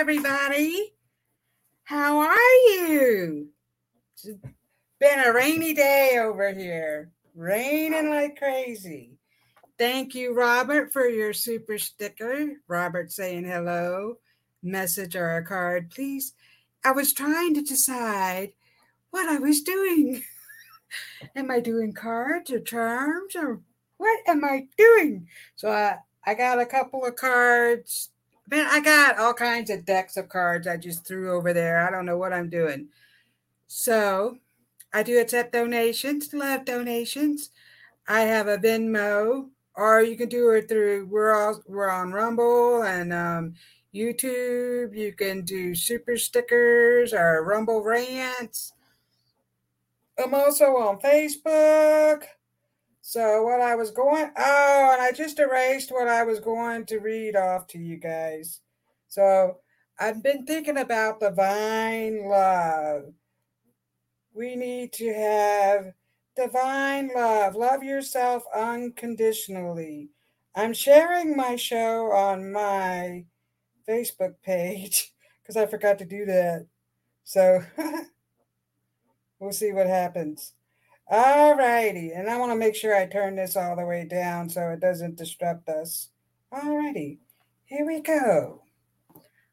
everybody. How are you? It's been a rainy day over here, raining like crazy. Thank you, Robert, for your super sticker. Robert saying hello, message or a card, please. I was trying to decide what I was doing. am I doing cards or charms or what am I doing? So I, I got a couple of cards Man, I got all kinds of decks of cards I just threw over there. I don't know what I'm doing. So I do accept donations, love donations. I have a Venmo, or you can do it through we're all we're on Rumble and um, YouTube. You can do super stickers or Rumble rants. I'm also on Facebook. So what I was going oh, and I just erased what I was going to read off to you guys. So I've been thinking about divine love. We need to have divine love. Love yourself unconditionally. I'm sharing my show on my Facebook page because I forgot to do that. So we'll see what happens. All righty. And I want to make sure I turn this all the way down so it doesn't disrupt us. All righty. Here we go.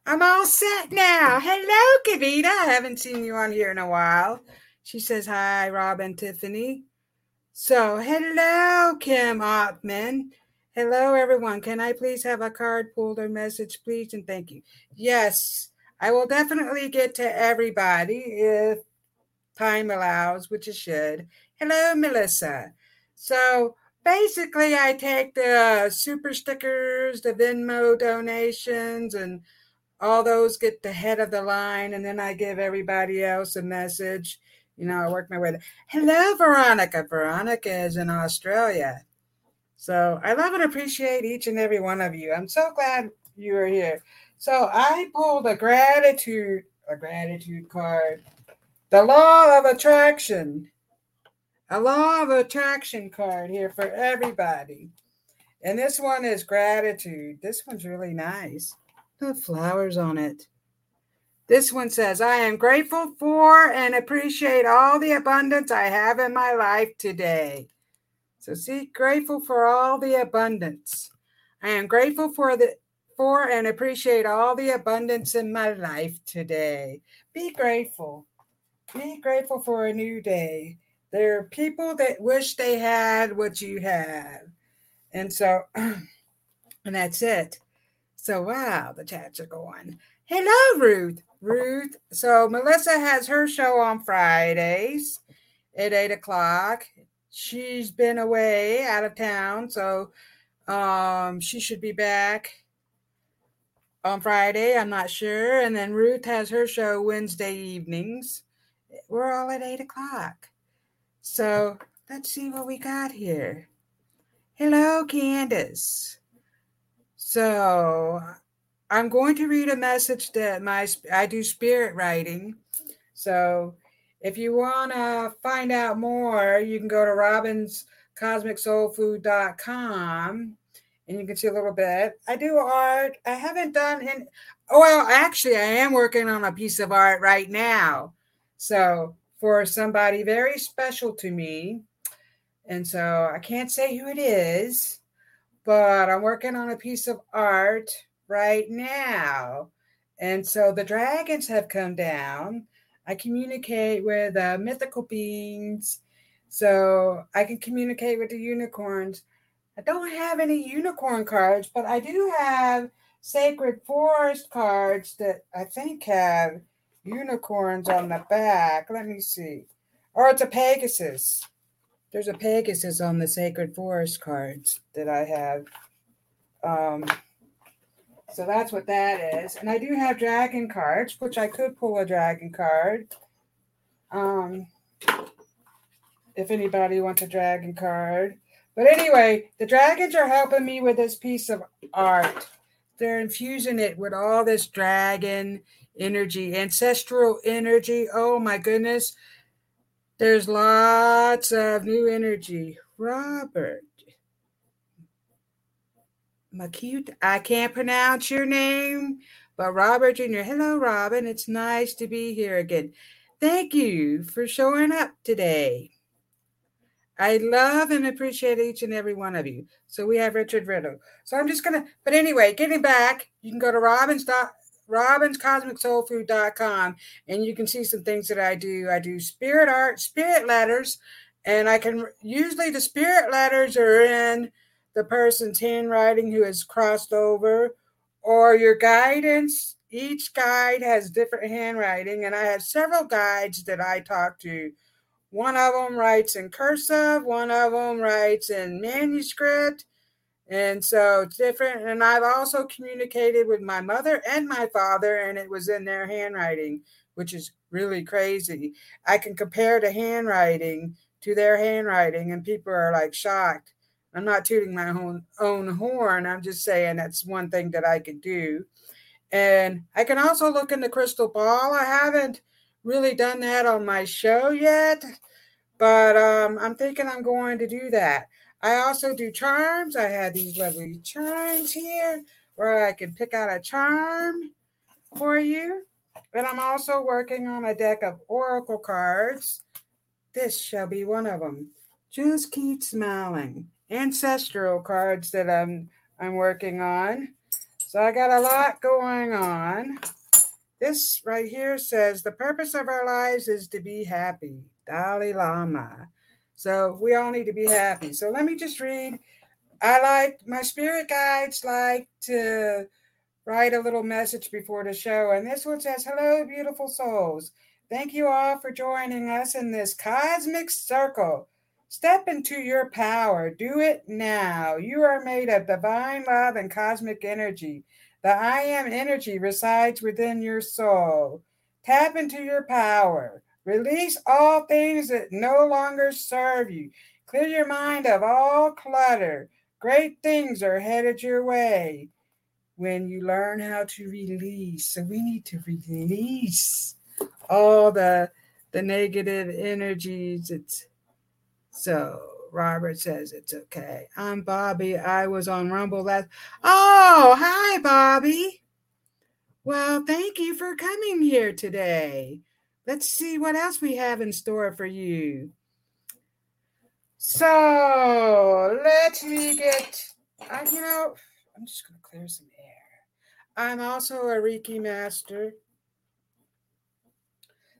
I'm all set now. Hello, Kavita. I haven't seen you on here in a while. She says, Hi, Rob and Tiffany. So, hello, Kim Ottman. Hello, everyone. Can I please have a card pulled or message, please? And thank you. Yes, I will definitely get to everybody if time allows, which it should. Hello, Melissa. So basically, I take the uh, super stickers, the Venmo donations, and all those get the head of the line, and then I give everybody else a message. You know, I work my way. Hello, Veronica. Veronica is in Australia. So I love and appreciate each and every one of you. I'm so glad you are here. So I pulled a gratitude, a gratitude card. The law of attraction a law of attraction card here for everybody. And this one is gratitude. This one's really nice. The flowers on it. This one says, I am grateful for and appreciate all the abundance I have in my life today. So see, grateful for all the abundance. I am grateful for the for and appreciate all the abundance in my life today. Be grateful. Be grateful for a new day. There are people that wish they had what you have. And so, and that's it. So, wow, the chats are going. Hello, Ruth. Ruth. So, Melissa has her show on Fridays at eight o'clock. She's been away out of town, so um, she should be back on Friday. I'm not sure. And then Ruth has her show Wednesday evenings. We're all at eight o'clock. So let's see what we got here. Hello, Candace. So I'm going to read a message that my I do spirit writing. So if you want to find out more, you can go to robynscosmicsoulfood.com and you can see a little bit. I do art. I haven't done in oh well, actually I am working on a piece of art right now. So for somebody very special to me. And so I can't say who it is, but I'm working on a piece of art right now. And so the dragons have come down. I communicate with uh, mythical beings. So I can communicate with the unicorns. I don't have any unicorn cards, but I do have sacred forest cards that I think have unicorns on the back. Let me see. Or it's a Pegasus. There's a Pegasus on the sacred forest cards that I have. Um, so that's what that is. And I do have dragon cards, which I could pull a dragon card. Um, if anybody wants a dragon card. But anyway, the dragons are helping me with this piece of art. They're infusing it with all this dragon energy, ancestral energy. Oh my goodness. There's lots of new energy. Robert. Macute, I can't pronounce your name, but Robert Jr. Hello, Robyn. It's nice to be here again. Thank you for showing up today. I love and appreciate each and every one of you. So we have Richard Riddle. So I'm just gonna, but anyway, getting back, you can go to Robyn's dot robynscosmicsoulfood.com and you can see some things that I do. I do spirit art, spirit letters, and I can usually the spirit letters are in the person's handwriting who has crossed over or your guidance. Each guide has different handwriting, and I have several guides that I talk to one of them writes in cursive, one of them writes in manuscript. And so it's different. And I've also communicated with my mother and my father, and it was in their handwriting, which is really crazy. I can compare the handwriting to their handwriting, and people are like shocked. I'm not tooting my own, own horn. I'm just saying that's one thing that I could do. And I can also look in the crystal ball. I haven't really done that on my show yet, but um, I'm thinking I'm going to do that. I also do charms. I have these lovely charms here where I can pick out a charm for you. And I'm also working on a deck of oracle cards. This shall be one of them. Just keep smiling. Ancestral cards that I'm I'm working on. So I got a lot going on. This right here says the purpose of our lives is to be happy. Dalai Lama. So we all need to be happy. So let me just read. I like my spirit guides like to write a little message before the show. And this one says, Hello, beautiful souls. Thank you all for joining us in this cosmic circle. Step into your power. Do it now. You are made of divine love and cosmic energy. The I am energy resides within your soul. Tap into your power. Release all things that no longer serve you. Clear your mind of all clutter. Great things are headed your way when you learn how to release. So we need to release all the the negative energies. It's so Robert says it's okay. I'm Bobby. I was on Rumble last. Oh, hi, Bobby. Well, thank you for coming here today. Let's see what else we have in store for you. So let me get, I, you know, I'm just going to clear some air. I'm also a Reiki master.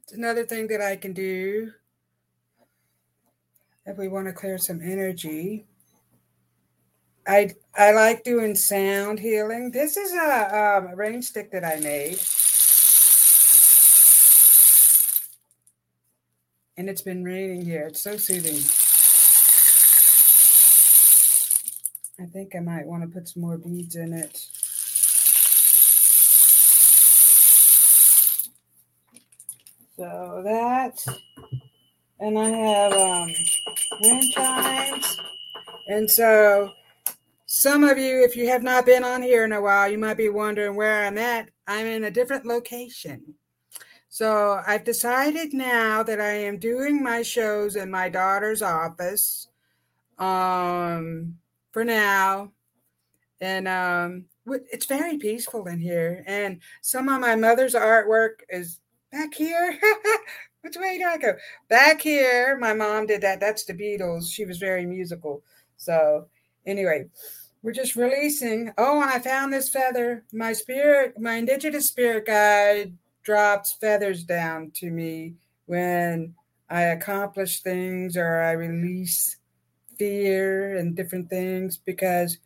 It's another thing that I can do if we want to clear some energy. I I like doing sound healing. This is a, um, a rain stick that I made. And it's been raining here. It's so soothing. I think I might want to put some more beads in it. So that, and I have um, wind chimes. And so some of you, if you have not been on here in a while, you might be wondering where I'm at. I'm in a different location. So I've decided now that I am doing my shows in my daughter's office um, for now. And um, it's very peaceful in here. And some of my mother's artwork is back here. Which way do I go? Back here. My mom did that. That's the Beatles. She was very musical. So, anyway, we're just releasing. Oh, and I found this feather. My spirit, my indigenous spirit guide drops feathers down to me when I accomplish things or I release fear and different things because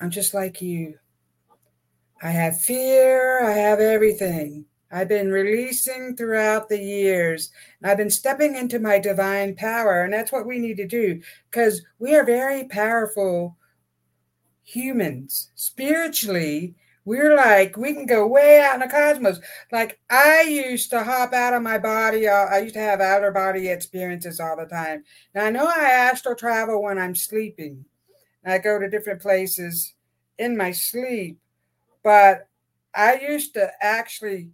I'm just like you. I have fear, I have everything. I've been releasing throughout the years. I've been stepping into my divine power, and that's what we need to do because we are very powerful humans. Spiritually, we're like, we can go way out in the cosmos. Like, I used to hop out of my body. I used to have outer body experiences all the time. Now, I know I astral travel when I'm sleeping, I go to different places in my sleep, but I used to actually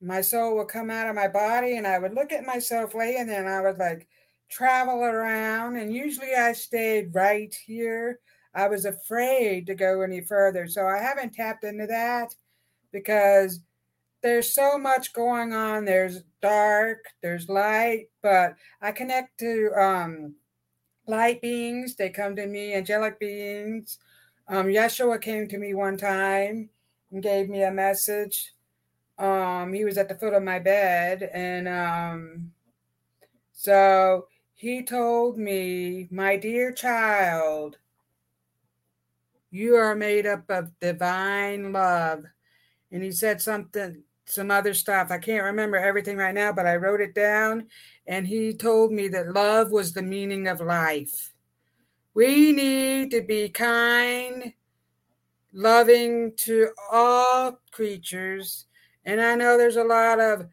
my soul would come out of my body and I would look at myself laying there and I would like travel around. And usually I stayed right here. I was afraid to go any further. So I haven't tapped into that because there's so much going on. There's dark, there's light, but I connect to um, light beings. They come to me, angelic beings. Um, Yeshua came to me one time and gave me a message um, he was at the foot of my bed, and um, so he told me, My dear child, you are made up of divine love. And he said something, some other stuff. I can't remember everything right now, but I wrote it down. And he told me that love was the meaning of life. We need to be kind, loving to all creatures and I know there's a lot of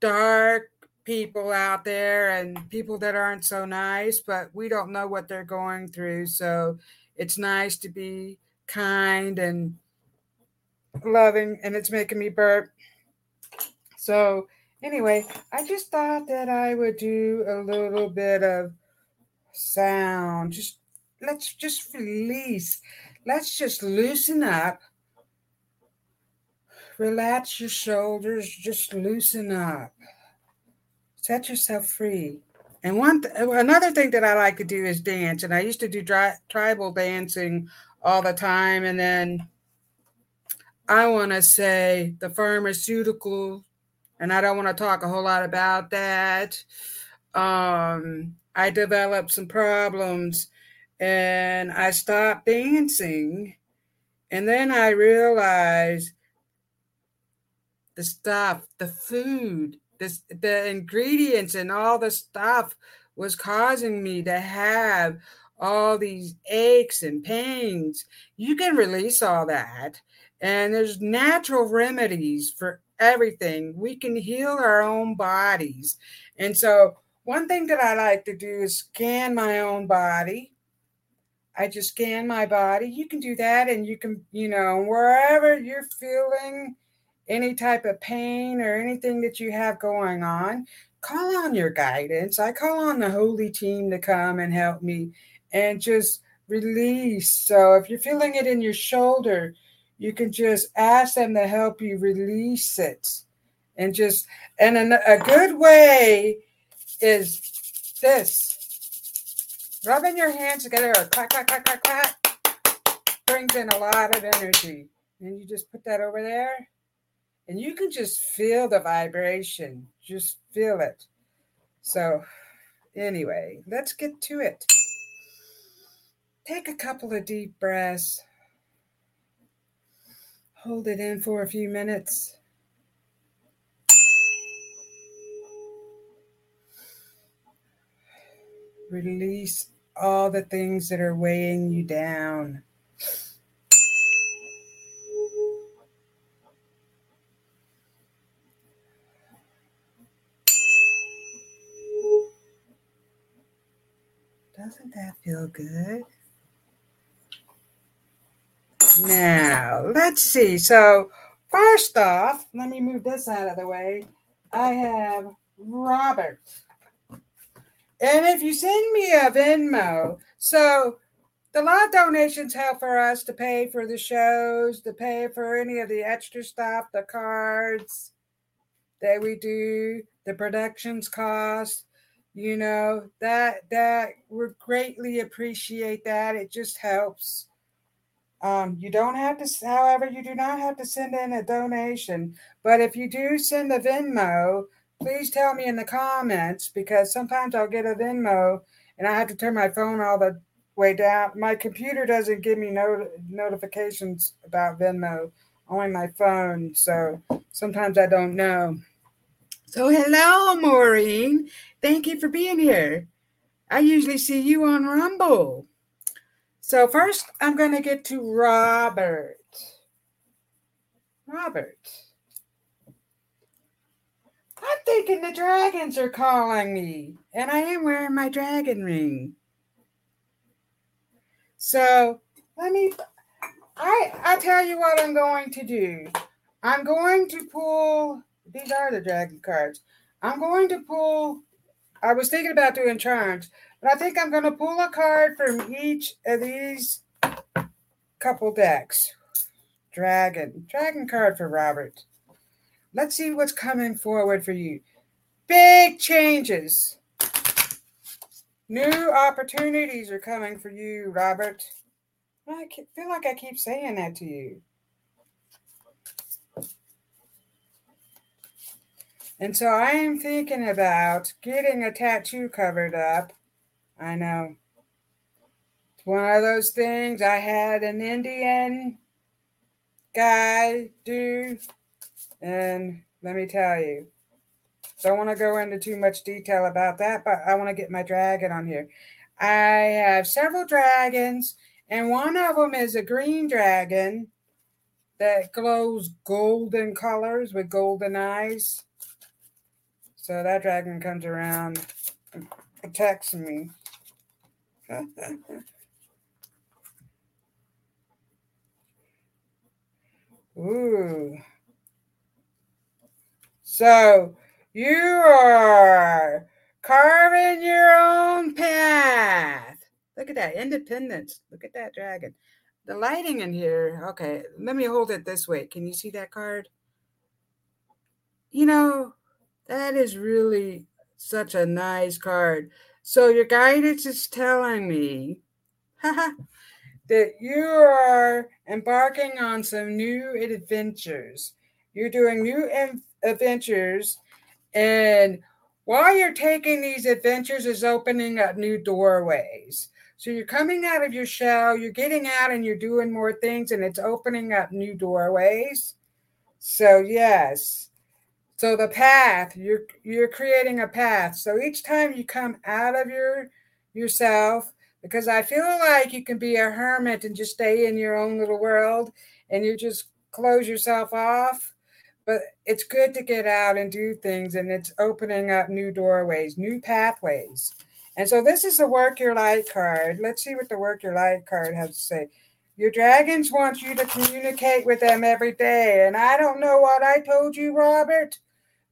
dark people out there and people that aren't so nice, but we don't know what they're going through. So it's nice to be kind and loving, and it's making me burp. So, anyway, I just thought that I would do a little bit of sound. Just let's just release, let's just loosen up Relax your shoulders, just loosen up. Set yourself free. And one th- another thing that I like to do is dance, and I used to do dry- tribal dancing all the time. And then I want to say the pharmaceutical, and I don't want to talk a whole lot about that. Um, I developed some problems, and I stopped dancing, and then I realized the stuff, the food, this, the ingredients, and all the stuff was causing me to have all these aches and pains. You can release all that. And there's natural remedies for everything. We can heal our own bodies. And so, one thing that I like to do is scan my own body. I just scan my body. You can do that, and you can, you know, wherever you're feeling any type of pain or anything that you have going on, call on your guidance. I call on the holy team to come and help me and just release. So if you're feeling it in your shoulder, you can just ask them to help you release it. And just, and a, good way is this rubbing your hands together, clack, clack, clack, clack, clack, brings in a lot of energy. And you just put that over there and you can just feel the vibration, just feel it. So, anyway, let's get to it. Take a couple of deep breaths. Hold it in for a few minutes. Release all the things that are weighing you down. Doesn't that feel good? Now, let's see. So, first off, let me move this out of the way. I have Robert. And if you send me a Venmo, so the lot donations help for us to pay for the shows, to pay for any of the extra stuff, the cards that we do, the productions cost. You know that that we greatly appreciate that. It just helps. Um, you don't have to, however, you do not have to send in a donation. But if you do send a Venmo, please tell me in the comments because sometimes I'll get a Venmo and I have to turn my phone all the way down. My computer doesn't give me no notifications about Venmo, only my phone. So sometimes I don't know. So, hello, Maureen. Thank you for being here. I usually see you on Rumble. So, first, I'm going to get to Robert. Robert. I'm thinking the dragons are calling me, and I am wearing my dragon ring. So let me. I I tell you what I'm going to do. I'm going to pull. These are the dragon cards. I'm going to pull. I was thinking about doing charms, but I think I'm going to pull a card from each of these couple decks. Dragon, dragon card for Robert. Let's see what's coming forward for you. Big changes. New opportunities are coming for you, Robert. I feel like I keep saying that to you. And so I am thinking about getting a tattoo covered up. I know. It's one of those things I had an Indian guy do and let me tell you, don't want to go into too much detail about that, but I want to get my dragon on here. I have several dragons, and one of them is a green dragon that glows golden colors with golden eyes. So that dragon comes around and protects me. Ooh. So you are carving your own path. Look at that independence. Look at that dragon. The lighting in here. Okay, let me hold it this way. Can you see that card? You know, that is really such a nice card. So your guidance is telling me that you are embarking on some new adventures. You're doing new adventures. And while you're taking these adventures, is opening up new doorways. So you're coming out of your shell, you're getting out and you're doing more things, and it's opening up new doorways. So yes. So the path, you're you're creating a path. So each time you come out of your yourself, because I feel like you can be a hermit and just stay in your own little world and you just close yourself off. But it's good to get out and do things and it's opening up new doorways new pathways. And so this is the work your light card. Let's see what the work your light card has to say. Your dragons want you to communicate with them every day and i don't know what i told you robert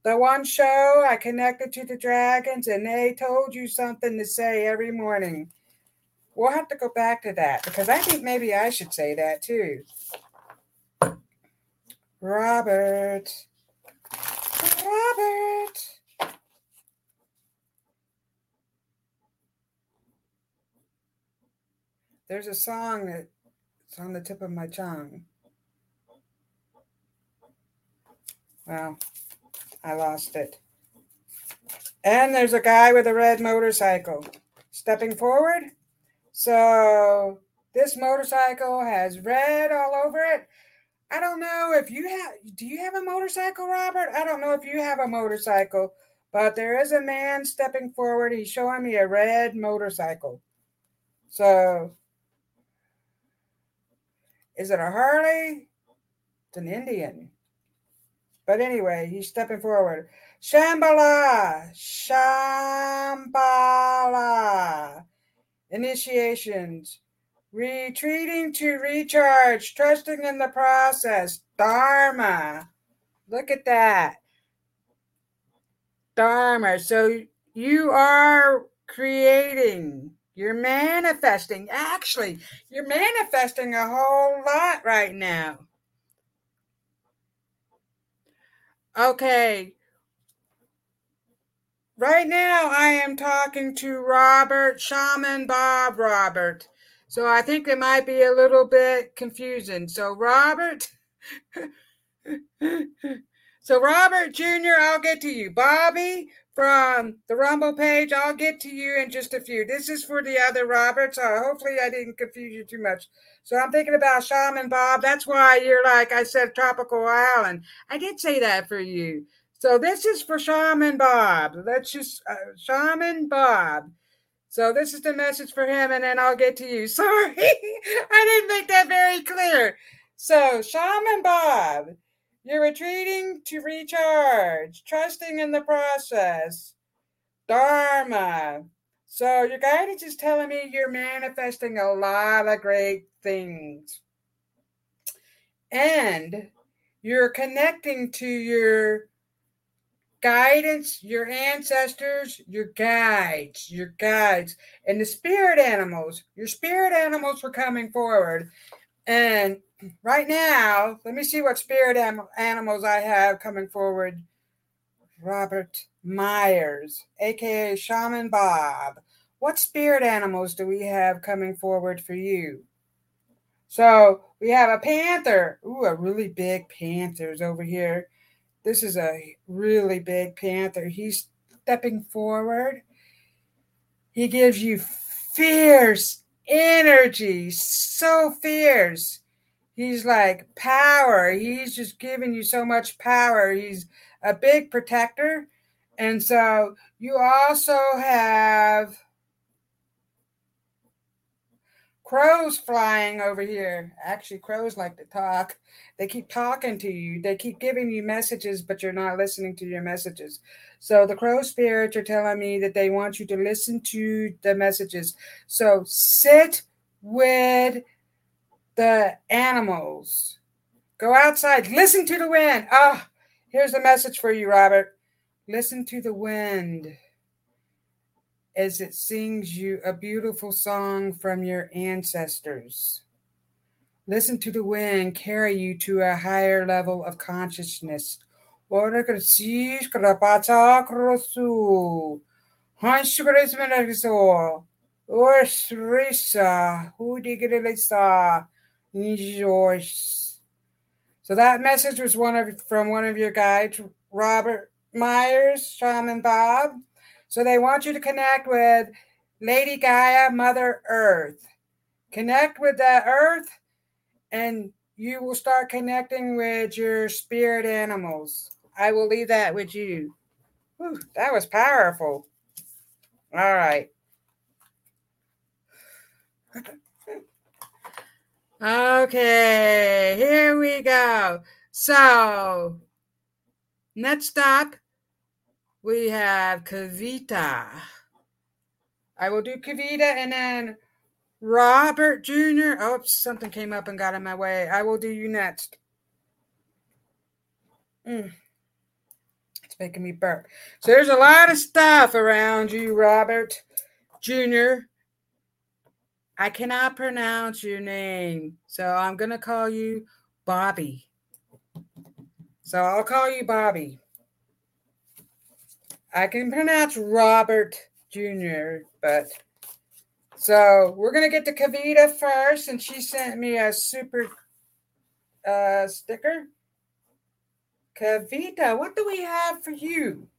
the one show i connected to the dragons and they told you something to say every morning we'll have to go back to that because i think maybe i should say that too Robert. Robert. There's a song that's on the tip of my tongue. Well, I lost it. And there's a guy with a red motorcycle stepping forward. So This motorcycle has red all over it. I don't know if you have, do you have a motorcycle, Robert? I don't know if you have a motorcycle, but there is a man stepping forward. He's showing me a red motorcycle. So, is it a Harley? It's an Indian. But anyway, he's stepping forward. Shambhala, Shambhala. Initiations. Retreating to recharge, trusting in the process. Dharma. Look at that. Dharma. So you are creating, you're manifesting. Actually, you're manifesting a whole lot right now. Okay. Right now, I am talking to Robert, Shaman Bob Robert. So I think it might be a little bit confusing. So, Robert. so, Robert Jr., I'll get to you. Bobby from the Rumble page, I'll get to you in just a few. This is for the other Robert, so hopefully I didn't confuse you too much. So I'm thinking about Shaman Bob. That's why you're like I said, Tropical Island. I did say that for you. So this is for Shaman Bob. Let's just uh, Shaman Bob. So this is the message for him, and then I'll get to you. Sorry, I didn't make that very clear. So Shaman Bob, you're retreating to recharge, trusting in the process. Dharma. So your guidance is telling me you're manifesting a lot of great things. And you're connecting to your guidance, your ancestors, your guides, your guides, and the spirit animals. Your spirit animals were coming forward. And right now, let me see what spirit am- animals I have coming forward. Robert Myers, aka Shaman Bob. What spirit animals do we have coming forward for you? So we have a panther. Ooh, a really big panther is over here. This is a really big panther. He's stepping forward. He gives you fierce energy, so fierce. He's like power. He's just giving you so much power. He's a big protector. And so you also have crows flying over here. Actually, crows like to talk. They keep talking to you. They keep giving you messages, but you're not listening to your messages. So the crow spirits are telling me that they want you to listen to the messages. So sit with the animals. Go outside. Listen to the wind. Ah, oh, here's a message for you, Robert. Listen to the wind as it sings you a beautiful song from your ancestors. Listen to the wind carry you to a higher level of consciousness. So that message was one of from one of your guides, Robert Myers, Shaman Bob. So they want you to connect with Lady Gaia, Mother Earth. Connect with the earth, and you will start connecting with your spirit animals. I will leave that with you. Whew, that was powerful. All right. okay, here we go. So, next up, we have Kavita. I will do Kavita and then Robert Jr. Oh, something came up and got in my way. I will do you next. Mm. It's making me burp. So there's a lot of stuff around you, Robert Jr. I cannot pronounce your name, so I'm going to call you Bobby. So I'll call you Bobby. I can pronounce Robert Jr., but so we're gonna get to Kavita first, and she sent me a super uh, sticker. Kavita, what do we have for you?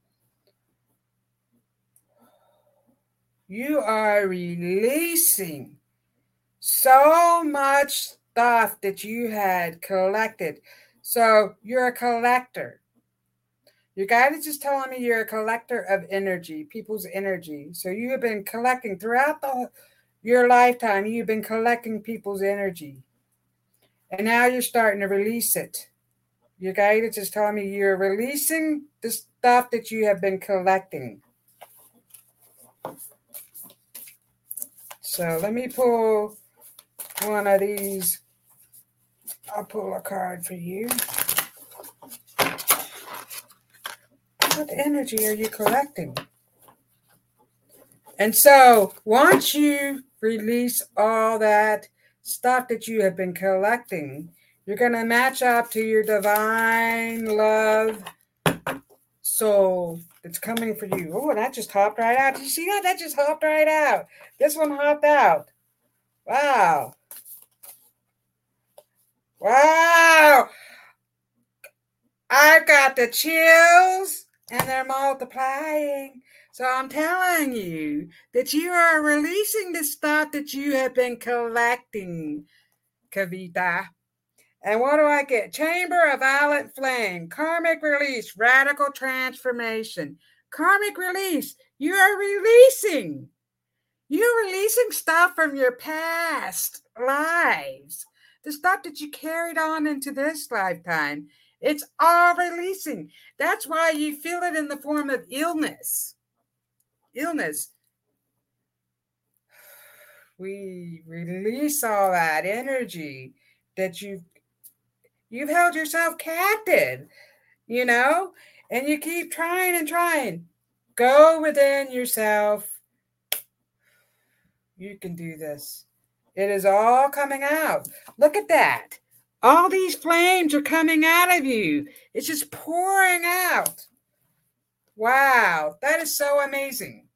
You are releasing so much stuff that you had collected. So you're a collector. Your guide is just telling me you're a collector of energy, people's energy. So you have been collecting throughout the, your lifetime, you've been collecting people's energy. And now you're starting to release it. Your guide is just telling me you're releasing the stuff that you have been collecting. So let me pull one of these. I'll pull a card for you. What energy are you collecting? And so once you release all that stuff that you have been collecting, you're going to match up to your divine love soul that's coming for you. Oh, that just hopped right out. Did you see that? That just hopped right out. This one hopped out. Wow. Wow. I've got the chills and they're multiplying. So I'm telling you that you are releasing the stuff that you have been collecting, Kavita. And what do I get? Chamber of Violet Flame, Karmic Release, Radical Transformation. Karmic Release, you are releasing. You're releasing stuff from your past lives, the stuff that you carried on into this lifetime. It's all releasing. That's why you feel it in the form of illness. Illness. We release all that energy that you've you've held yourself captive, you know, and you keep trying and trying. Go within yourself. You can do this. It is all coming out. Look at that. All these flames are coming out of you. It's just pouring out. Wow, that is so amazing.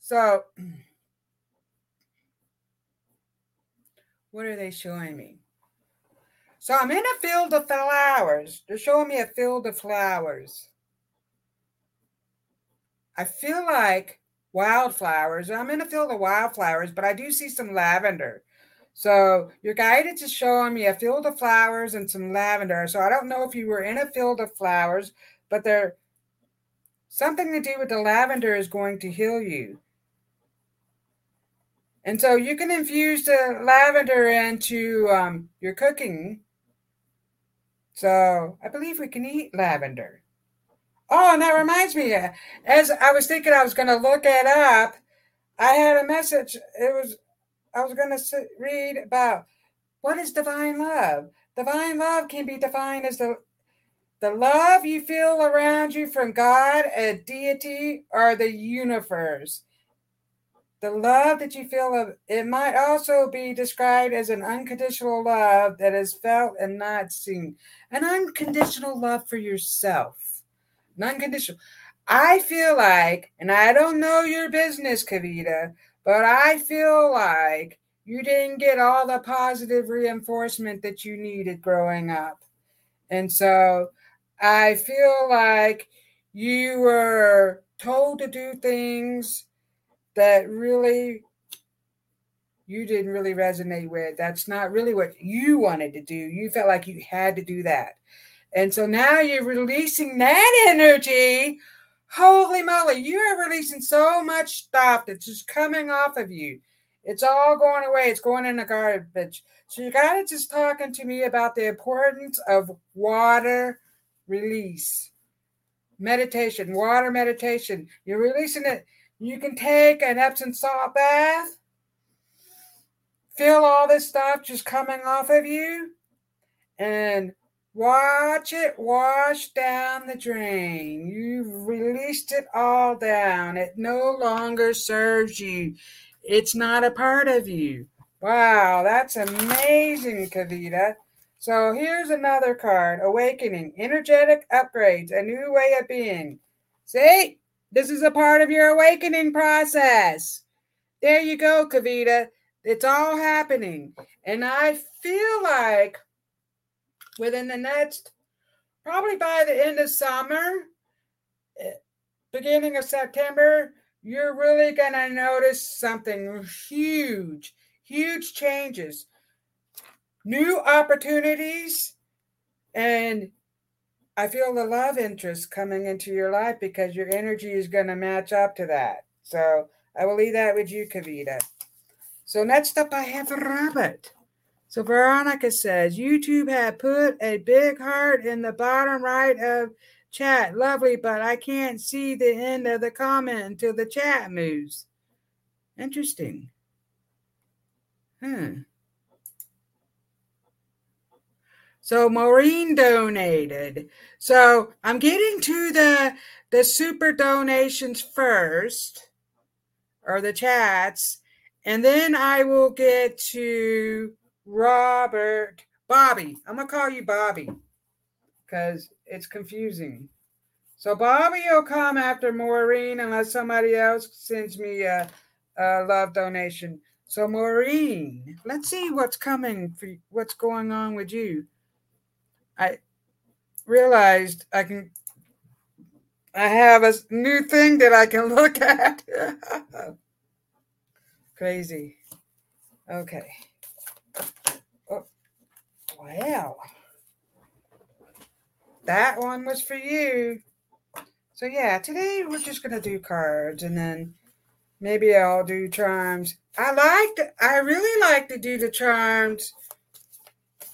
So, what are they showing me? So, I'm in a field of flowers. They're showing me a field of flowers. I feel like wildflowers. I'm in a field of wildflowers, but I do see some lavender. So you're guided to showing me a field of flowers and some lavender. So I don't know if you were in a field of flowers, but they're something to do with the lavender is going to heal you. And so you can infuse the lavender into um, your cooking. So I believe we can eat lavender. Oh, and that reminds me, as I was thinking I was going to look it up, I had a message. It was I was going to read about what is divine love. Divine love can be defined as the the love you feel around you from God, a deity, or the universe. The love that you feel of it might also be described as an unconditional love that is felt and not seen. An unconditional love for yourself. An unconditional. I feel like, and I don't know your business, Kavita, but I feel like you didn't get all the positive reinforcement that you needed growing up. And so I feel like you were told to do things that really you didn't really resonate with. That's not really what you wanted to do. You felt like you had to do that. And so now you're releasing that energy Holy moly, you are releasing so much stuff that's just coming off of you. It's all going away. It's going in the garbage. So you to just talking to me about the importance of water release. Meditation, water meditation. You're releasing it. You can take an Epsom salt bath. Feel all this stuff just coming off of you. And Watch it wash down the drain. You've released it all down. It no longer serves you. It's not a part of you. Wow, that's amazing, Kavita. So here's another card Awakening, energetic upgrades, a new way of being. See, this is a part of your awakening process. There you go, Kavita. It's all happening. And I feel like within the next, probably by the end of summer, eh, beginning of September, you're really going to notice something huge, huge changes, new opportunities, and I feel the love interest coming into your life because your energy is going to match up to that. So I will leave that with you, Kavita. So next up, I have Robert. So Veronica says YouTube had put a big heart in the bottom right of chat. Lovely, but I can't see the end of the comment until the chat moves. Interesting. Hmm. So Maureen donated. So I'm getting to the the super donations first, or the chats, and then I will get to Robert Bobby. I'm gonna call you Bobby because it's confusing. So Bobby will come after Maureen unless somebody else sends me a, a love donation. So Maureen, let's see what's coming for what's going on with you. I realized I can I have a new thing that I can look at. Crazy. Okay. Wow. That one was for you. So yeah, today we're just gonna do cards and then maybe I'll do charms. I like I really like to do the charms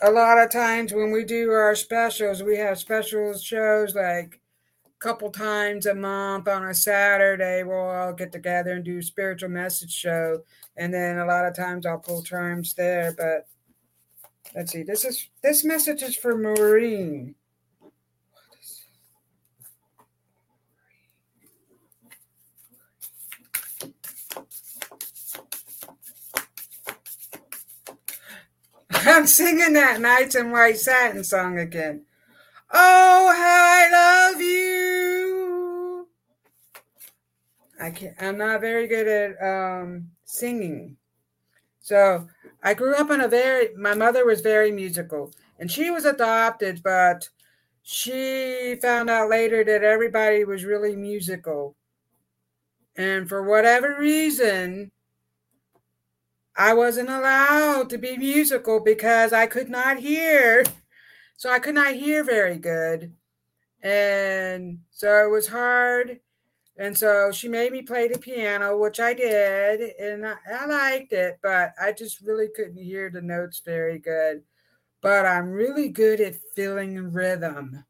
a lot of times when we do our specials, we have special shows like a couple times a month on a Saturday. We'll all get together and do spiritual message show, and then a lot of times I'll pull charms there. But let's see. This is this message is for Maureen. I'm singing that Nights in White Satin song again. Oh, I love you. I can't, I'm not very good at um, singing. So I grew up in a very, my mother was very musical and she was adopted, but she found out later that everybody was really musical. And for whatever reason, I wasn't allowed to be musical because I could not hear. So I could not hear very good. And so it was hard. And so she made me play the piano, which I did. And I, I liked it, but I just really couldn't hear the notes very good. But I'm really good at feeling rhythm.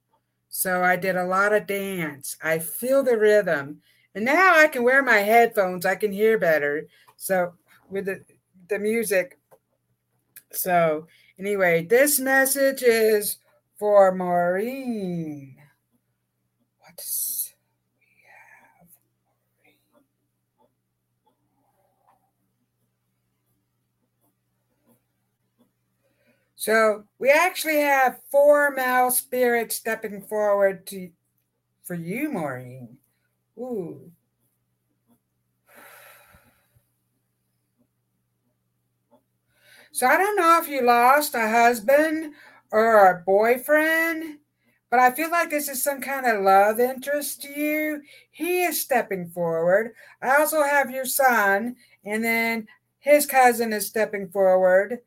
So I did a lot of dance. I feel the rhythm. And now I can wear my headphones. I can hear better. So with the the music. So, anyway, this message is for Maureen. What's we have? So we actually have four male spirits stepping forward to for you, Maureen. Ooh. So I don't know if you lost a husband or a boyfriend, but I feel like this is some kind of love interest to you. He is stepping forward. I also have your son, and then his cousin is stepping forward.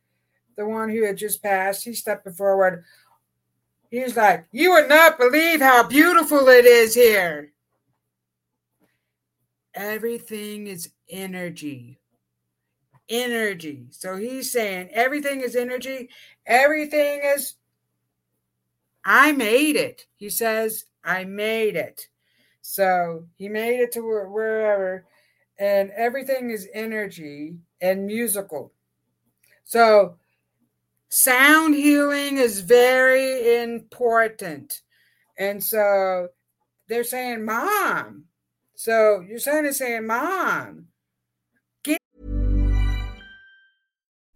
The one who had just passed, he's stepping forward. He's like, You would not believe how beautiful it is here. Everything is energy energy. So he's saying everything is energy. Everything is, I made it. He says, I made it. So he made it to wherever, and everything is energy and musical. So sound healing is very important. And so they're saying, Mom. So your son is saying, Mom,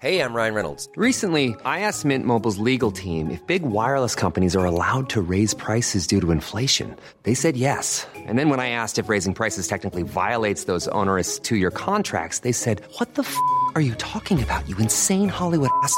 Hey, I'm Ryan Reynolds. Recently, I asked Mint Mobile's legal team if big wireless companies are allowed to raise prices due to inflation. They said yes. And then when I asked if raising prices technically violates those onerous two year contracts, they said, What the f are you talking about, you insane Hollywood ass?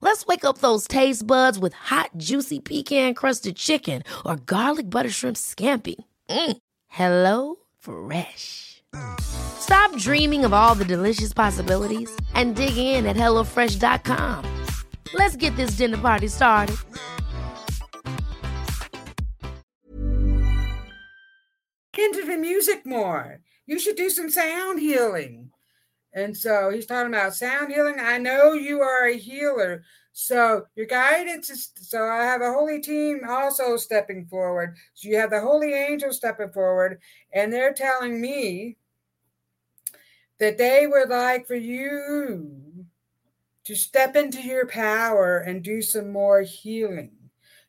Let's wake up those taste buds with hot, juicy pecan crusted chicken or garlic butter shrimp scampi. Mm. Hello Fresh. Stop dreaming of all the delicious possibilities and dig in at HelloFresh.com. Let's get this dinner party started. Into the music more. You should do some sound healing. And so he's talking about sound healing. I know you are a healer. So your guidance is so I have a holy team also stepping forward. So you have the holy angel stepping forward, and they're telling me that they would like for you to step into your power and do some more healing.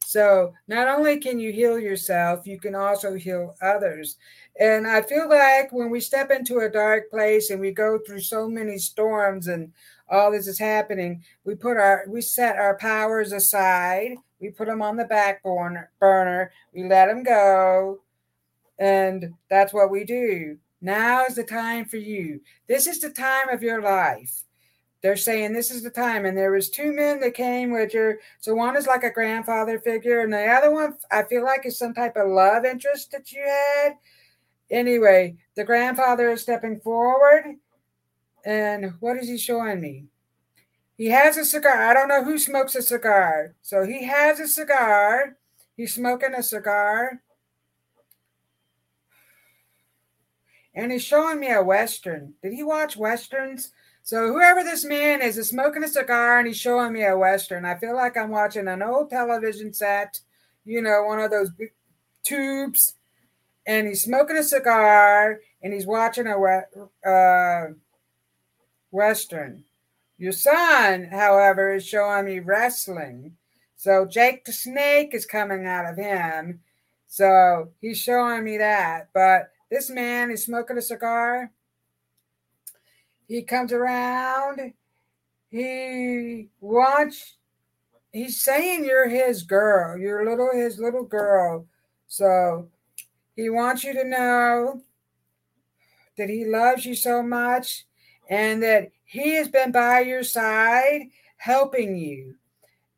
So not only can you heal yourself, you can also heal others. And I feel like when we step into a dark place and we go through so many storms and all this is happening, we put our we set our powers aside, we put them on the back burner, we let them go, and that's what we do. Now is the time for you. This is the time of your life. They're saying this is the time, and there was two men that came with her. So one is like a grandfather figure, and the other one I feel like is some type of love interest that you had Anyway, the grandfather is stepping forward. And what is he showing me? He has a cigar. I don't know who smokes a cigar. So he has a cigar. He's smoking a cigar. And he's showing me a Western. Did he watch Westerns? So whoever this man is is smoking a cigar and he's showing me a Western. I feel like I'm watching an old television set, you know, one of those tubes and he's smoking a cigar and he's watching a uh, western. Your son, however, is showing me wrestling. So Jake the Snake is coming out of him. So he's showing me that. But this man is smoking a cigar. He comes around. He wants. He's saying you're his girl. You're little his little girl. So he wants you to know that He loves you so much and that He has been by your side helping you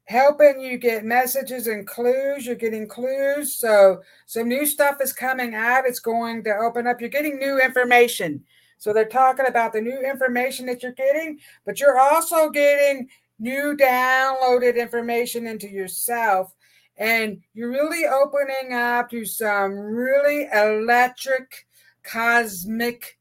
helping you get messages and clues. You're getting clues. So some new stuff is coming out. It's going to open up. You're getting new information. So they're talking about the new information that you're getting but you're also getting new downloaded information into yourself and you're really opening up to some really electric cosmic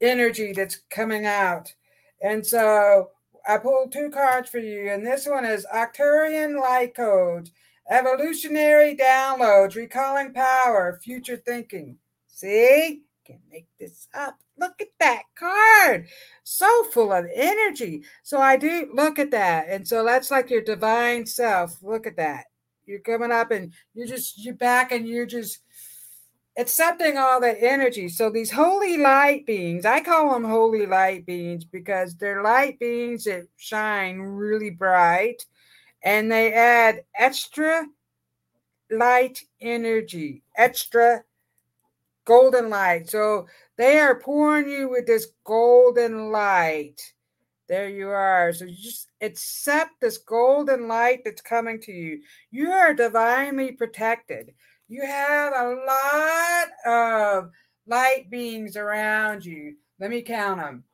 energy that's coming out. And so I pulled two cards for you, and this one is Arcturian Light Code, Evolutionary Downloads, Recalling Power, Future Thinking. See? Can make this up. Look at that card. So full of energy. So I do look at that. And so that's like your divine self. Look at that. You're coming up and you're just you're back and you're just accepting all that energy. So these holy light beings, I call them holy light beings because they're light beings that shine really bright and they add extra light energy, extra golden light. So they are pouring you with this golden light. There you are. So you just accept this golden light that's coming to you. You are divinely protected. You have a lot of light beings around you. Let me count them.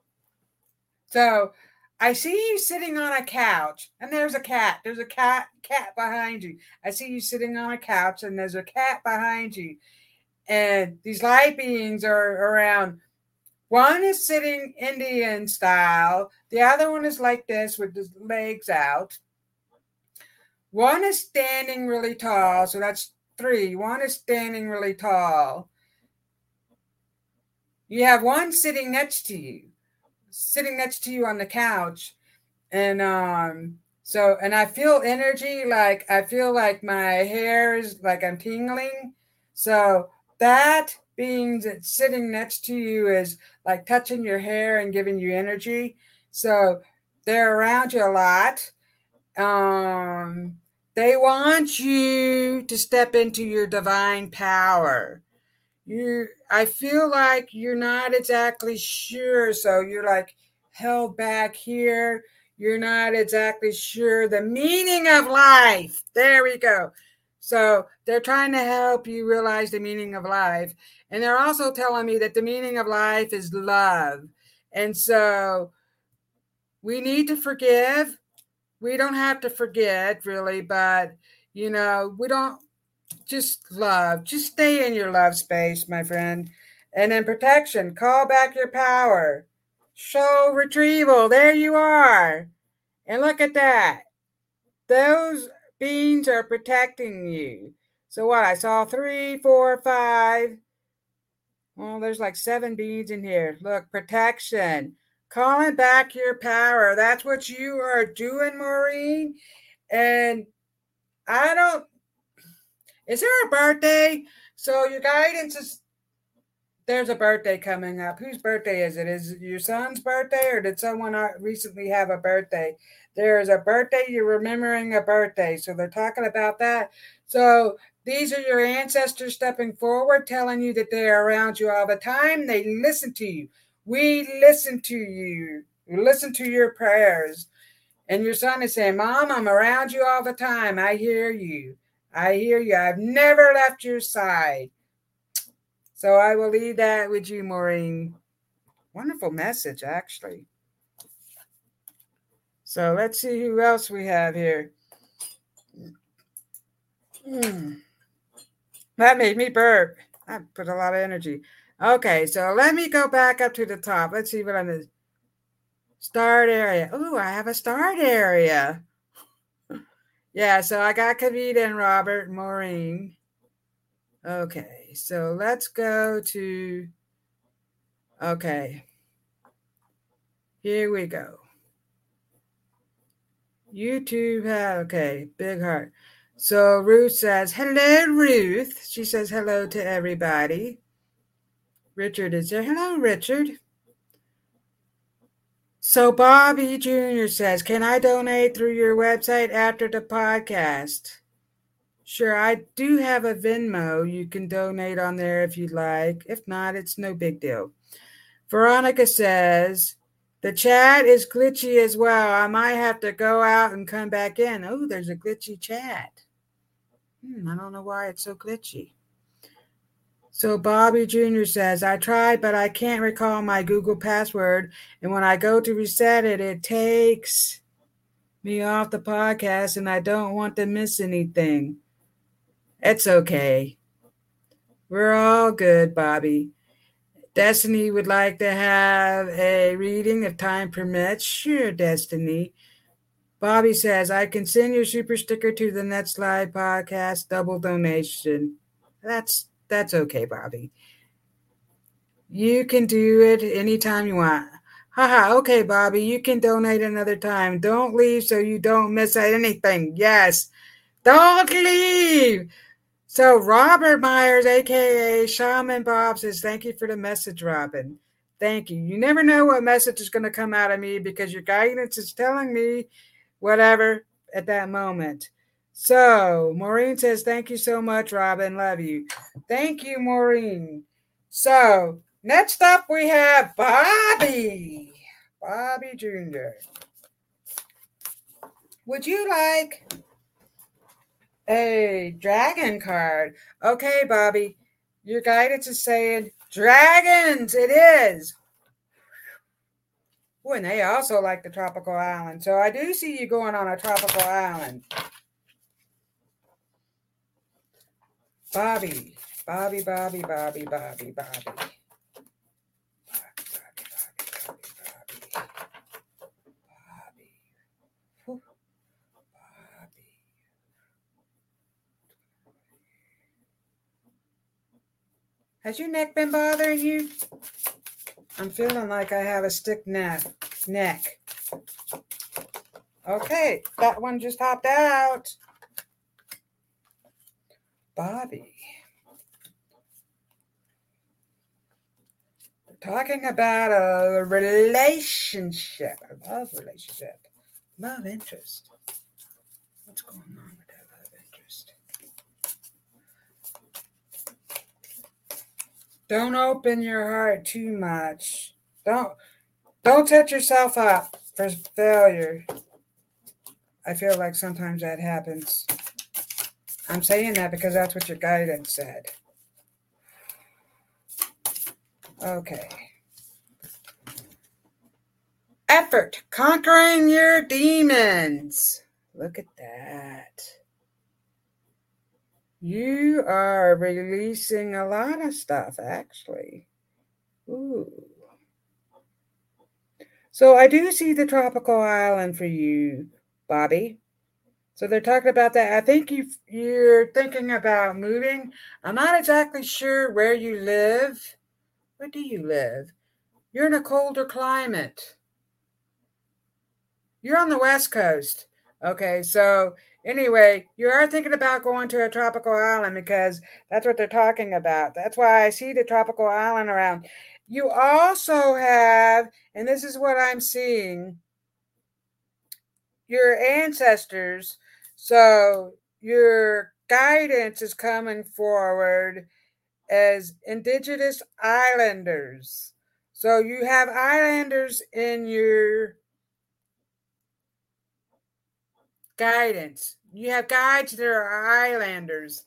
So I see you sitting on a couch, and there's a cat. There's a cat cat behind you. I see you sitting on a couch, and there's a cat behind you. And these light beings are around one is sitting Indian style, the other one is like this with the legs out. One is standing really tall, so that's three. One is standing really tall. You have one sitting next to you, sitting next to you on the couch. And um, so, and I feel energy like I feel like my hair is like I'm tingling So that being that sitting next to you is like touching your hair and giving you energy. So they're around you a lot. Um, they want you to step into your divine power. You, I feel like you're not exactly sure, so you're like held back here. You're not exactly sure the meaning of life. There we go. So they're trying to help you realize the meaning of life. And they're also telling me that the meaning of life is love. And so we need to forgive. We don't have to forget, really, but you know, we don't just love. Just stay in your love space, my friend. And then protection, call back your power. Soul retrieval. There you are. And look at that. Those beans are protecting you. So what? I saw three, four, five. Well, there's like seven beans in here. Look, protection. Calling back your power. That's what you are doing, Maureen. And I don't. Is there a birthday? So your guidance is there's a birthday coming up. Whose birthday is it? Is it your son's birthday or did someone uh, recently have a birthday? There is a birthday, you're remembering a birthday. So they're talking about that. So these are your ancestors stepping forward, telling you that they are around you all the time. They listen to you. We listen to you. We listen to your prayers. And your son is saying, Mom, I'm around you all the time. I hear you. I hear you. I've never left your side. So I will leave that with you, Maureen. Wonderful message, actually. So let's see who else we have here. Hmm. That made me burp. I put a lot of energy. Okay, so let me go back up to the top. Let's see what I'm in. Start area. Oh, I have a start area. yeah, so I got Kavita and Robert Maureen. Okay, so let's go to. Okay. Here we go. YouTube, okay, big heart. So Ruth says, Hello, Ruth. She says hello to everybody. Richard is there. Hello, Richard. So Bobby Jr. says, Can I donate through your website after the podcast? Sure, I do have a Venmo. You can donate on there if you'd like. If not, it's no big deal. Veronica says, the chat is glitchy as well. I might have to go out and come back in. Oh, there's a glitchy chat. Hmm, I don't know why it's so glitchy. So Bobby Jr. says, I tried, but I can't recall my Google password. And when I go to reset it, it takes me off the podcast and I don't want to miss anything. It's okay. We're all good, Bobby. Destiny would like to have a reading if time permits. Sure, Destiny. Bobby says, I can send your super sticker to the Next Live podcast, double donation. That's that's okay, Bobby. You can do it anytime you want. Haha, okay, Bobby, you can donate another time. Don't leave so you don't miss anything. Yes. Don't leave. So Robert Myers, aka Shaman Bob, says, Thank you for the message, Robyn. Thank you. You never know what message is going to come out of me because your guidance is telling me whatever at that moment. So Maureen says, Thank you so much, Robyn. Love you. Thank you, Maureen. So next up we have Bobby. Bobby Jr. Would you like a dragon card. Okay, Bobby, your guidance is saying dragons. It is. Ooh, and they also like the tropical island. So I do see you going on a tropical island. Bobby, Bobby, Bobby, Bobby, Bobby, Bobby. Has your neck been bothering you? I'm feeling like I have a stick neck. Neck. Okay, that one just hopped out. Bobby. We're talking about a relationship, a love relationship, love interest. What's going on? Don't open your heart too much. Don't don't set yourself up for failure. I feel like sometimes that happens. I'm saying that because that's what your guidance said. Okay. Effort, conquering your demons. Look at that. You are releasing a lot of stuff, actually. Ooh. So I do see the tropical island for you, Bobby. So they're talking about that. I think you you're thinking about moving. I'm not exactly sure where you live. Where do you live? You're in a colder climate. You're on the west coast. Okay, so anyway, you are thinking about going to a tropical island because that's what they're talking about. That's why I see the tropical island around. You also have, and this is what I'm seeing, your ancestors. So your guidance is coming forward as indigenous islanders. So you have islanders in your guidance. You have guides that are islanders.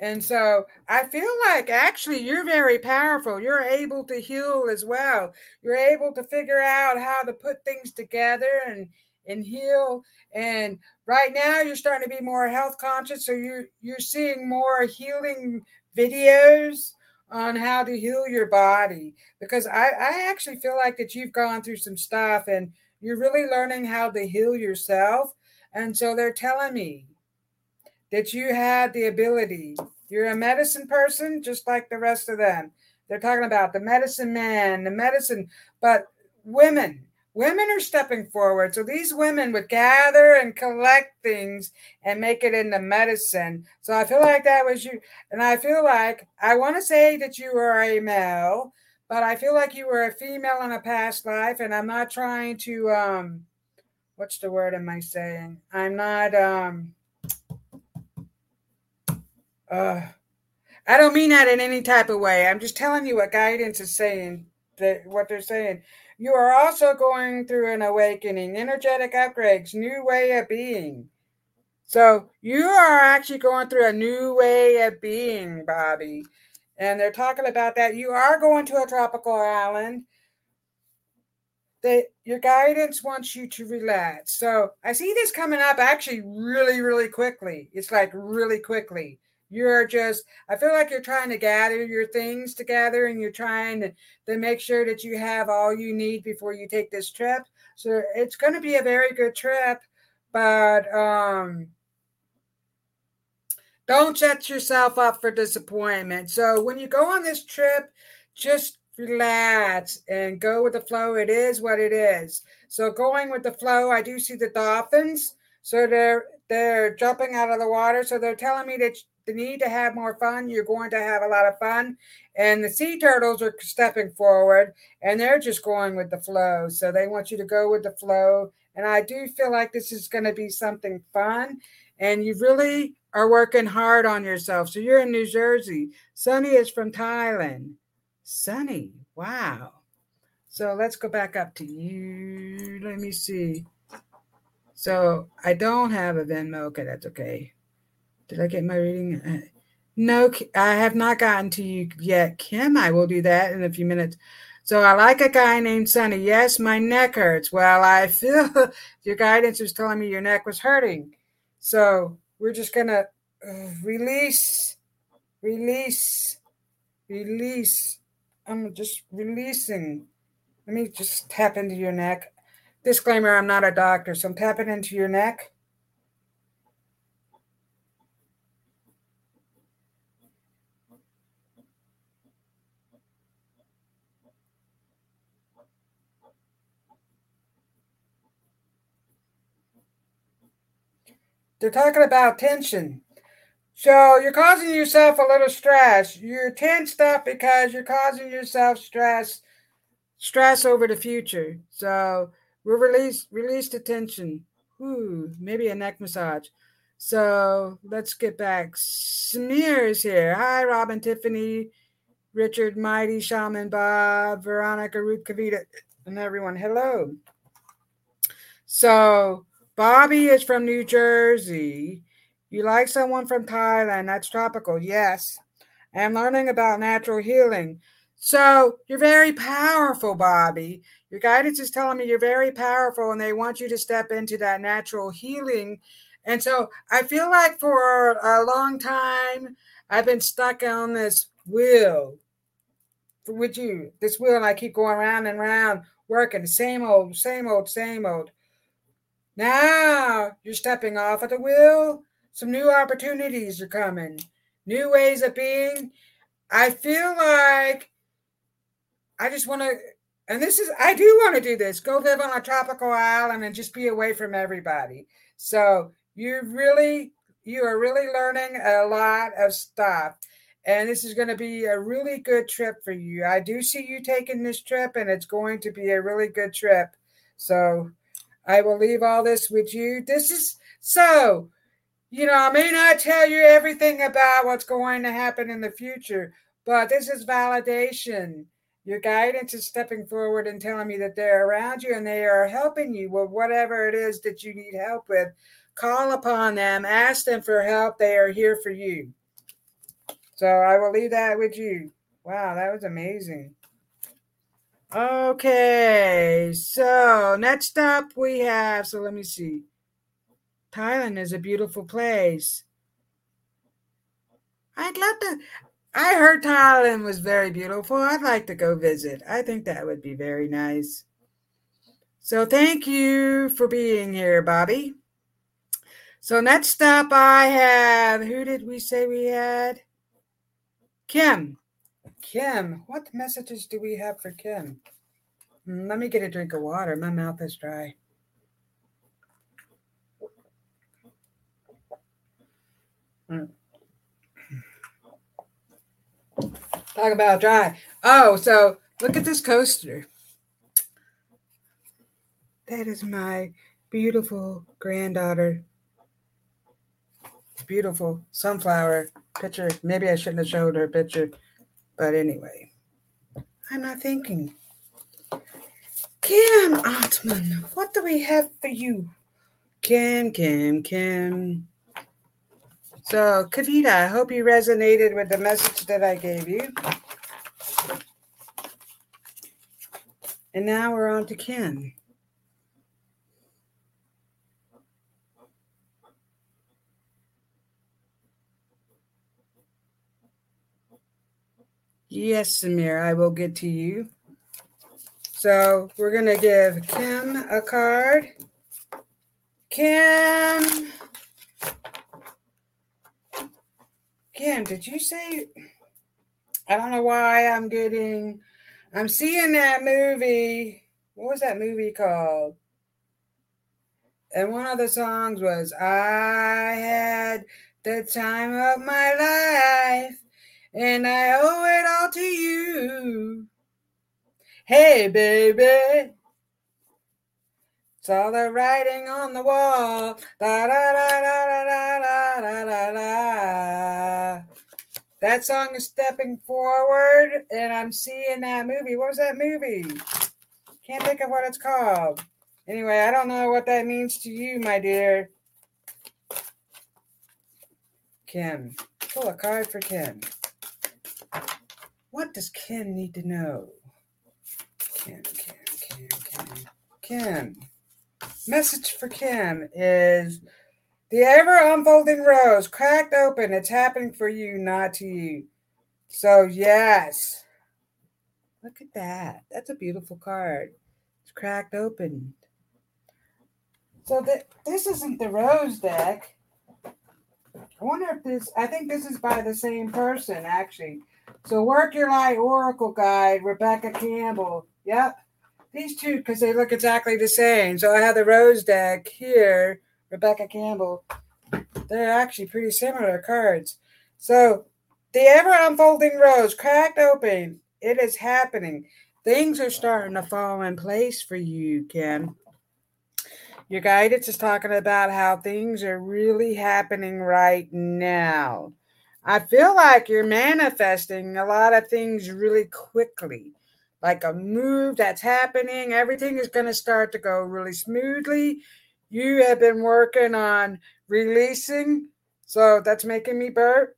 And so I feel like actually you're very powerful. You're able to heal as well. You're able to figure out how to put things together and and heal. And right now you're starting to be more health conscious. So you're you're seeing more healing videos on how to heal your body. Because I, I actually feel like that you've gone through some stuff and you're really learning how to heal yourself. And so they're telling me that you had the ability. You're a medicine person, just like the rest of them. They're talking about the medicine man, the medicine, but women, women are stepping forward. So these women would gather and collect things and make it into medicine. So I feel like that was you. And I feel like I want to say that you are a male, but I feel like you were a female in a past life. And I'm not trying to um what's the word am I saying? I'm not um uh I don't mean that in any type of way. I'm just telling you what guidance is saying, that what they're saying. You are also going through an awakening, energetic upgrades, new way of being. So you are actually going through a new way of being, Bobby. And they're talking about that. You are going to a tropical island. That your guidance wants you to relax. So I see this coming up actually really, really quickly. It's like really quickly you're just i feel like you're trying to gather your things together and you're trying to, to make sure that you have all you need before you take this trip so it's going to be a very good trip but um don't set yourself up for disappointment so when you go on this trip just relax and go with the flow it is what it is so going with the flow i do see the dolphins so they're they're jumping out of the water so they're telling me that the need to have more fun, you're going to have a lot of fun. And the sea turtles are stepping forward and they're just going with the flow. So they want you to go with the flow. And I do feel like this is going to be something fun. And you really are working hard on yourself. So you're in New Jersey. Sunny is from Thailand. Sunny, wow. So let's go back up to you. Let me see. So I don't have a Venmo. Okay, that's okay. Did I get my reading? Uh, no, I have not gotten to you yet, Kim. I will do that in a few minutes. So I like a guy named Sonny. Yes, my neck hurts. Well, I feel your guidance was telling me your neck was hurting. So we're just going to uh, release, release, release. I'm just releasing. Let me just tap into your neck. Disclaimer I'm not a doctor, so I'm tapping into your neck. They're talking about tension. So you're causing yourself a little stress. You're tensed up because you're causing yourself stress stress over the future. So we'll release release the tension. Ooh, maybe a neck massage. So let's get back. Smears here. Hi, Robyn, Tiffany, Richard, Mighty, Shaman, Bob, Veronica, Ruth, Kavita, and everyone. Hello. So Bobby is from New Jersey. You like someone from Thailand? That's tropical. Yes. I'm learning about natural healing. So you're very powerful, Bobby. Your guidance is telling me you're very powerful and they want you to step into that natural healing. And so I feel like for a long time, I've been stuck on this wheel with you, this wheel, and I keep going round and round, working the same old, same old, same old. Now you're stepping off of the wheel. Some new opportunities are coming, new ways of being. I feel like I just want to, and this is, I do want to do this go live on a tropical island and just be away from everybody. So you really, you are really learning a lot of stuff. And this is going to be a really good trip for you. I do see you taking this trip, and it's going to be a really good trip. So I will leave all this with you. This is so, you know, I may not tell you everything about what's going to happen in the future, but this is validation. Your guidance is stepping forward and telling me that they're around you and they are helping you with whatever it is that you need help with. Call upon them, ask them for help. They are here for you. So I will leave that with you. Wow, that was amazing. Okay, so next up we have, so let me see. Thailand is a beautiful place. I'd love to, I heard Thailand was very beautiful. I'd like to go visit. I think that would be very nice. So thank you for being here, Bobby. So next up, I have who did we say we had? Kim. Kim. What messages do we have for Kim? Hmm, let me get a drink of water. My mouth is dry. Mm. Talk about dry. Oh, so look at this coaster. That is my beautiful granddaughter. Beautiful sunflower picture. Maybe I shouldn't have showed her picture, but anyway, I'm not thinking. Kim Altman, what do we have for you? Kim, Kim, Kim. So, Kavita, I hope you resonated with the message that I gave you. And now we're on to Kim. Yes, Samir, I will get to you. So we're going to give Kim a card. Kim. Kim, did you say? I don't know why I'm getting. I'm seeing that movie. What was that movie called? And one of the songs was I had the time of my life and I owe it all to you. Hey, baby. All the writing on the wall. Da, da, da, da, da, da, da, da, da. That song is stepping forward, and I'm seeing that movie. What was that movie? Can't think of what it's called. Anyway, I don't know what that means to you, my dear. Kim. Pull a card for Kim. What does Kim need to know? Kim, Kim, Kim, Kim. Kim. Message for Kim is the ever unfolding rose cracked open. It's happening for you, not to you. So, yes. Look at that. That's a beautiful card. It's cracked open. So, that this isn't the rose deck. I wonder if this, I think this is by the same person, actually. So, Work Your Light Oracle Guide, Rebecca Campbell. Yep. These two, because they look exactly the same. So I have the rose deck here, Rebecca Campbell. They're actually pretty similar cards. So the ever unfolding rose cracked open. It is happening. things are starting to fall in place for you, Ken. Your guidance is talking about how things are really happening right now. I feel like you're manifesting a lot of things really quickly, like a move that's happening. Everything is going to start to go really smoothly. You have been working on releasing, so that's making me burp.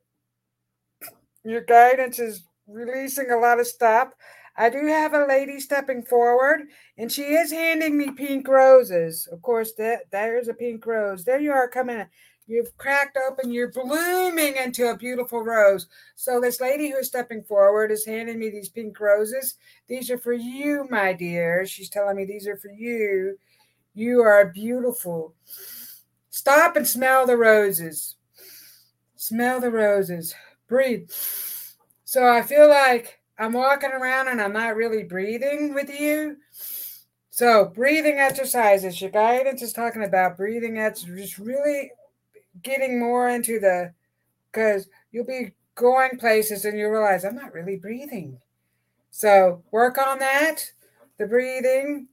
Your guidance is releasing a lot of stuff. I do have a lady stepping forward, and she is handing me pink roses. Of course, that there's a pink rose. There you are coming. You've cracked open. You're blooming into a beautiful rose. So this lady who's stepping forward is handing me these pink roses. These are for you, my dear. She's telling me these are for you. You are beautiful. Stop and smell the roses. Smell the roses. Breathe. So I feel like I'm walking around and I'm not really breathing with you. So, breathing exercises, your guidance is talking about breathing exercises, just really getting more into the, because you'll be going places and you realize I'm not really breathing. So, work on that, the breathing,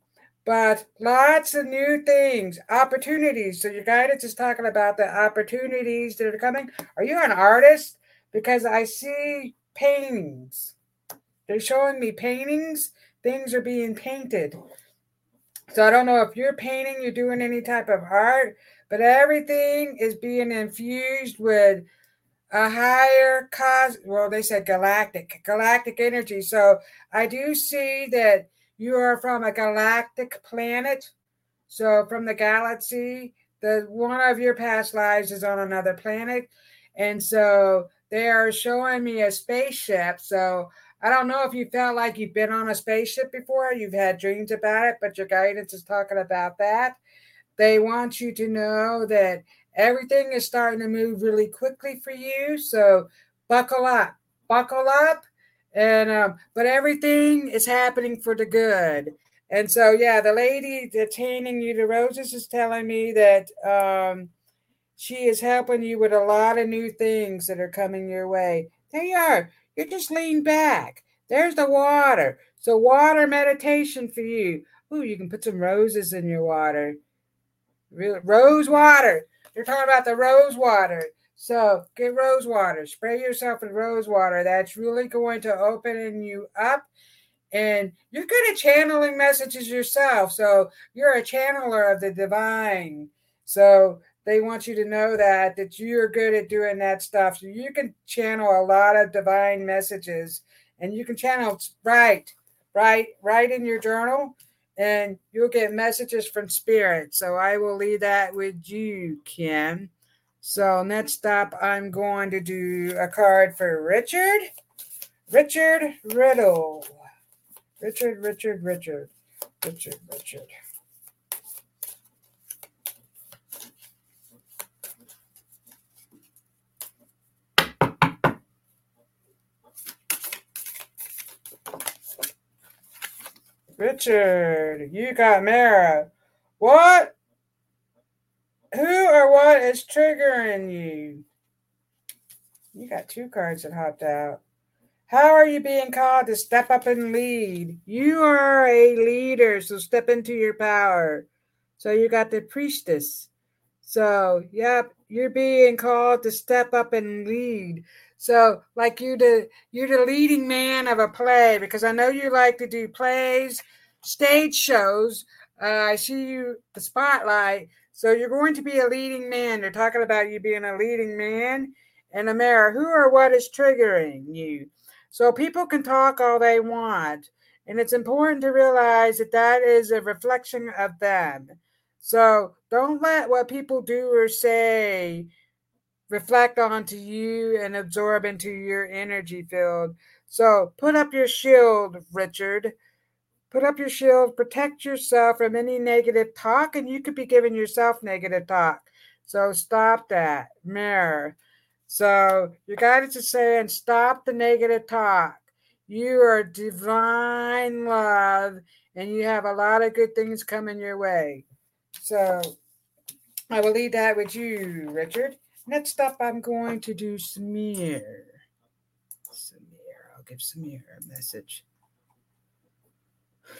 but lots of new things, opportunities. So, your guidance is talking about the opportunities that are coming. Are you an artist? Because I see paintings they're showing me paintings. Things are being painted. So I don't know if you're painting, you're doing any type of art, but everything is being infused with a higher cos well they said galactic galactic energy. So i do see that you are from a galactic planet. So from the galaxy the one of your past lives is on another planet. And so they are showing me a spaceship. So I don't know if you felt like you've been on a spaceship before, you've had dreams about it, but your guidance is talking about that. They want you to know that everything is starting to move really quickly for you. So buckle up, buckle up. And, um, but everything is happening for the good. And so, yeah, the lady detaining you the roses is telling me that um, she is helping you with a lot of new things that are coming your way. There you are. You just lean back. There's the water. So, water meditation for you. Ooh, you can put some roses in your water. Rose water. You're talking about the rose water. So, get rose water. Spray yourself with rose water. That's really going to open you up. And you're good at channeling messages yourself. So, you're a channeler of the divine. So, they want you to know that that you're good at doing that stuff so you can channel a lot of divine messages and you can channel right right right in your journal and you'll get messages from spirit. So i will leave that with you ken so next up i'm going to do a card for richard. Richard riddle. Richard richard richard. Richard richard Richard, you got Mara. What? Who or what is triggering you? You got two cards that hopped out. How are you being called to step up and lead? You are a leader, so step into your power. So you got the priestess. So, yep, you're being called to step up and lead. So, like you the you're the leading man of a play because I know you like to do plays, stage shows. Uh, I see you the spotlight. So you're going to be a leading man. They're talking about you being a leading man and a mayor. Who or what is triggering you? So people can talk all they want, and it's important to realize that that is a reflection of them. So don't let what people do or say reflect onto you and absorb into your energy field. So put up your shield, Richard. Put up your shield, protect yourself from any negative talk, and you could be giving yourself negative talk. So stop that. Mirror. So your guidance is saying stop the negative talk. You are divine love, and you have a lot of good things coming your way. So I will leave that with you, Richard. Next up, I'm going to do Samir. Samir, I'll give Samir a message.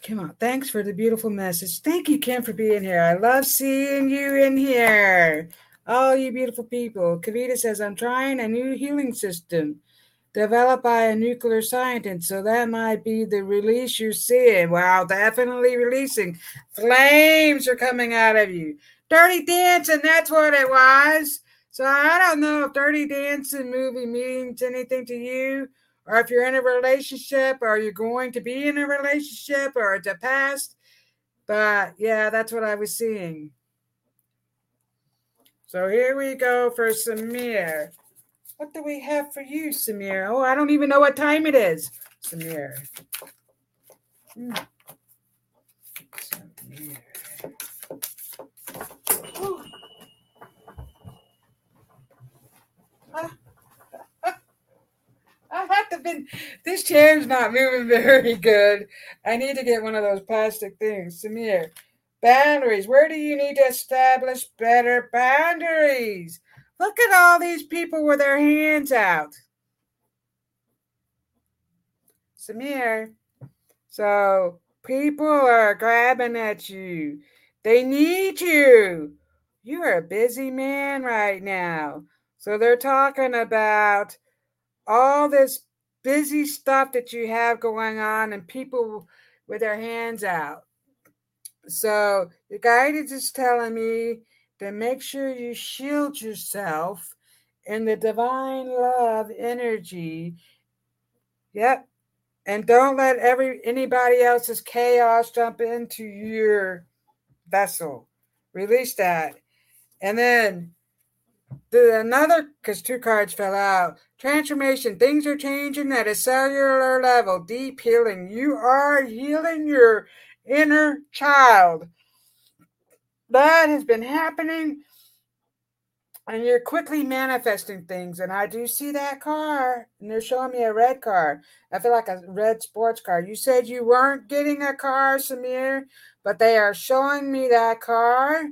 Come on. Thanks for the beautiful message. Thank you, Kim, for being here. I love seeing you in here. All you beautiful people. Kavita says, I'm trying a new healing system developed by a nuclear scientist. So that might be the release you're seeing. Wow, definitely releasing. Flames are coming out of you. Dirty Dancing, that's what it was. So I don't know if Dirty Dancing movie means anything to you, or if you're in a relationship, or you're going to be in a relationship, or it's a past. But yeah, that's what I was seeing. So here we go for Samir. What do we have for you, Samir? Oh, I don't even know what time it is, Samir. Hmm. Samir. I have to been this chair's not moving very good. I need to get one of those plastic things. Samir. Boundaries. Where do you need to establish better boundaries? Look at all these people with their hands out. Samir. So people are grabbing at you. They need you. You're a busy man right now. So they're talking about all this busy stuff that you have going on and people with their hands out. So your guide is just telling me to make sure you shield yourself in the divine love energy. Yep. And don't let every anybody else's chaos jump into your vessel. Release that. And then the another because two cards fell out. Transformation. Things are changing at a cellular level. Deep healing. You are healing your inner child. That has been happening. And you're quickly manifesting things. And I do see that car. And they're showing me a red car. I feel like a red sports car. You said you weren't getting a car, Samir, but they are showing me that car.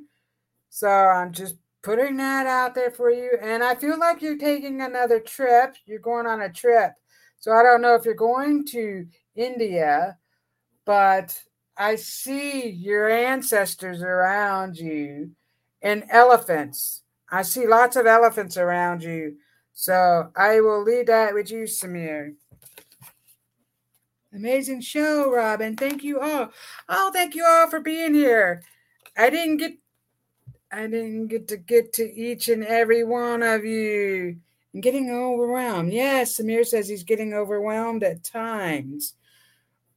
So I'm just putting that out there for you. And I feel like you're taking another trip. You're going on a trip. So I don't know if you're going to India, but I see your ancestors around you and elephants. I see lots of elephants around you. So I will leave that with you, Samir. Amazing show, Robyn. Thank you all. Oh, thank you all for being here. I didn't get I didn't get to get to each and every one of you. I'm getting overwhelmed. Yes, Samir says he's getting overwhelmed at times.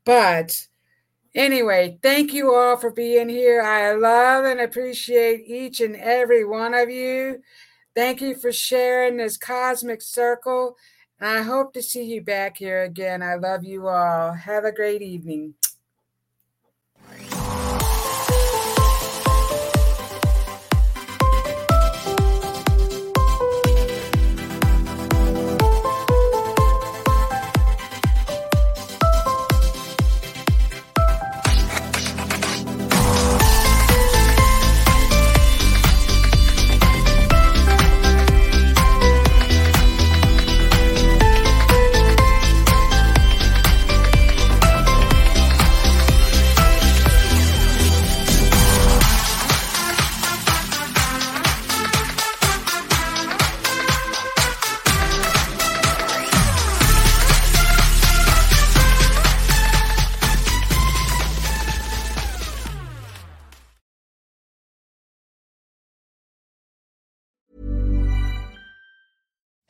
But Anyway, thank you all for being here. I love and appreciate each and every one of you. Thank you for sharing this cosmic circle. And I hope to see you back here again. I love you all. Have a great evening.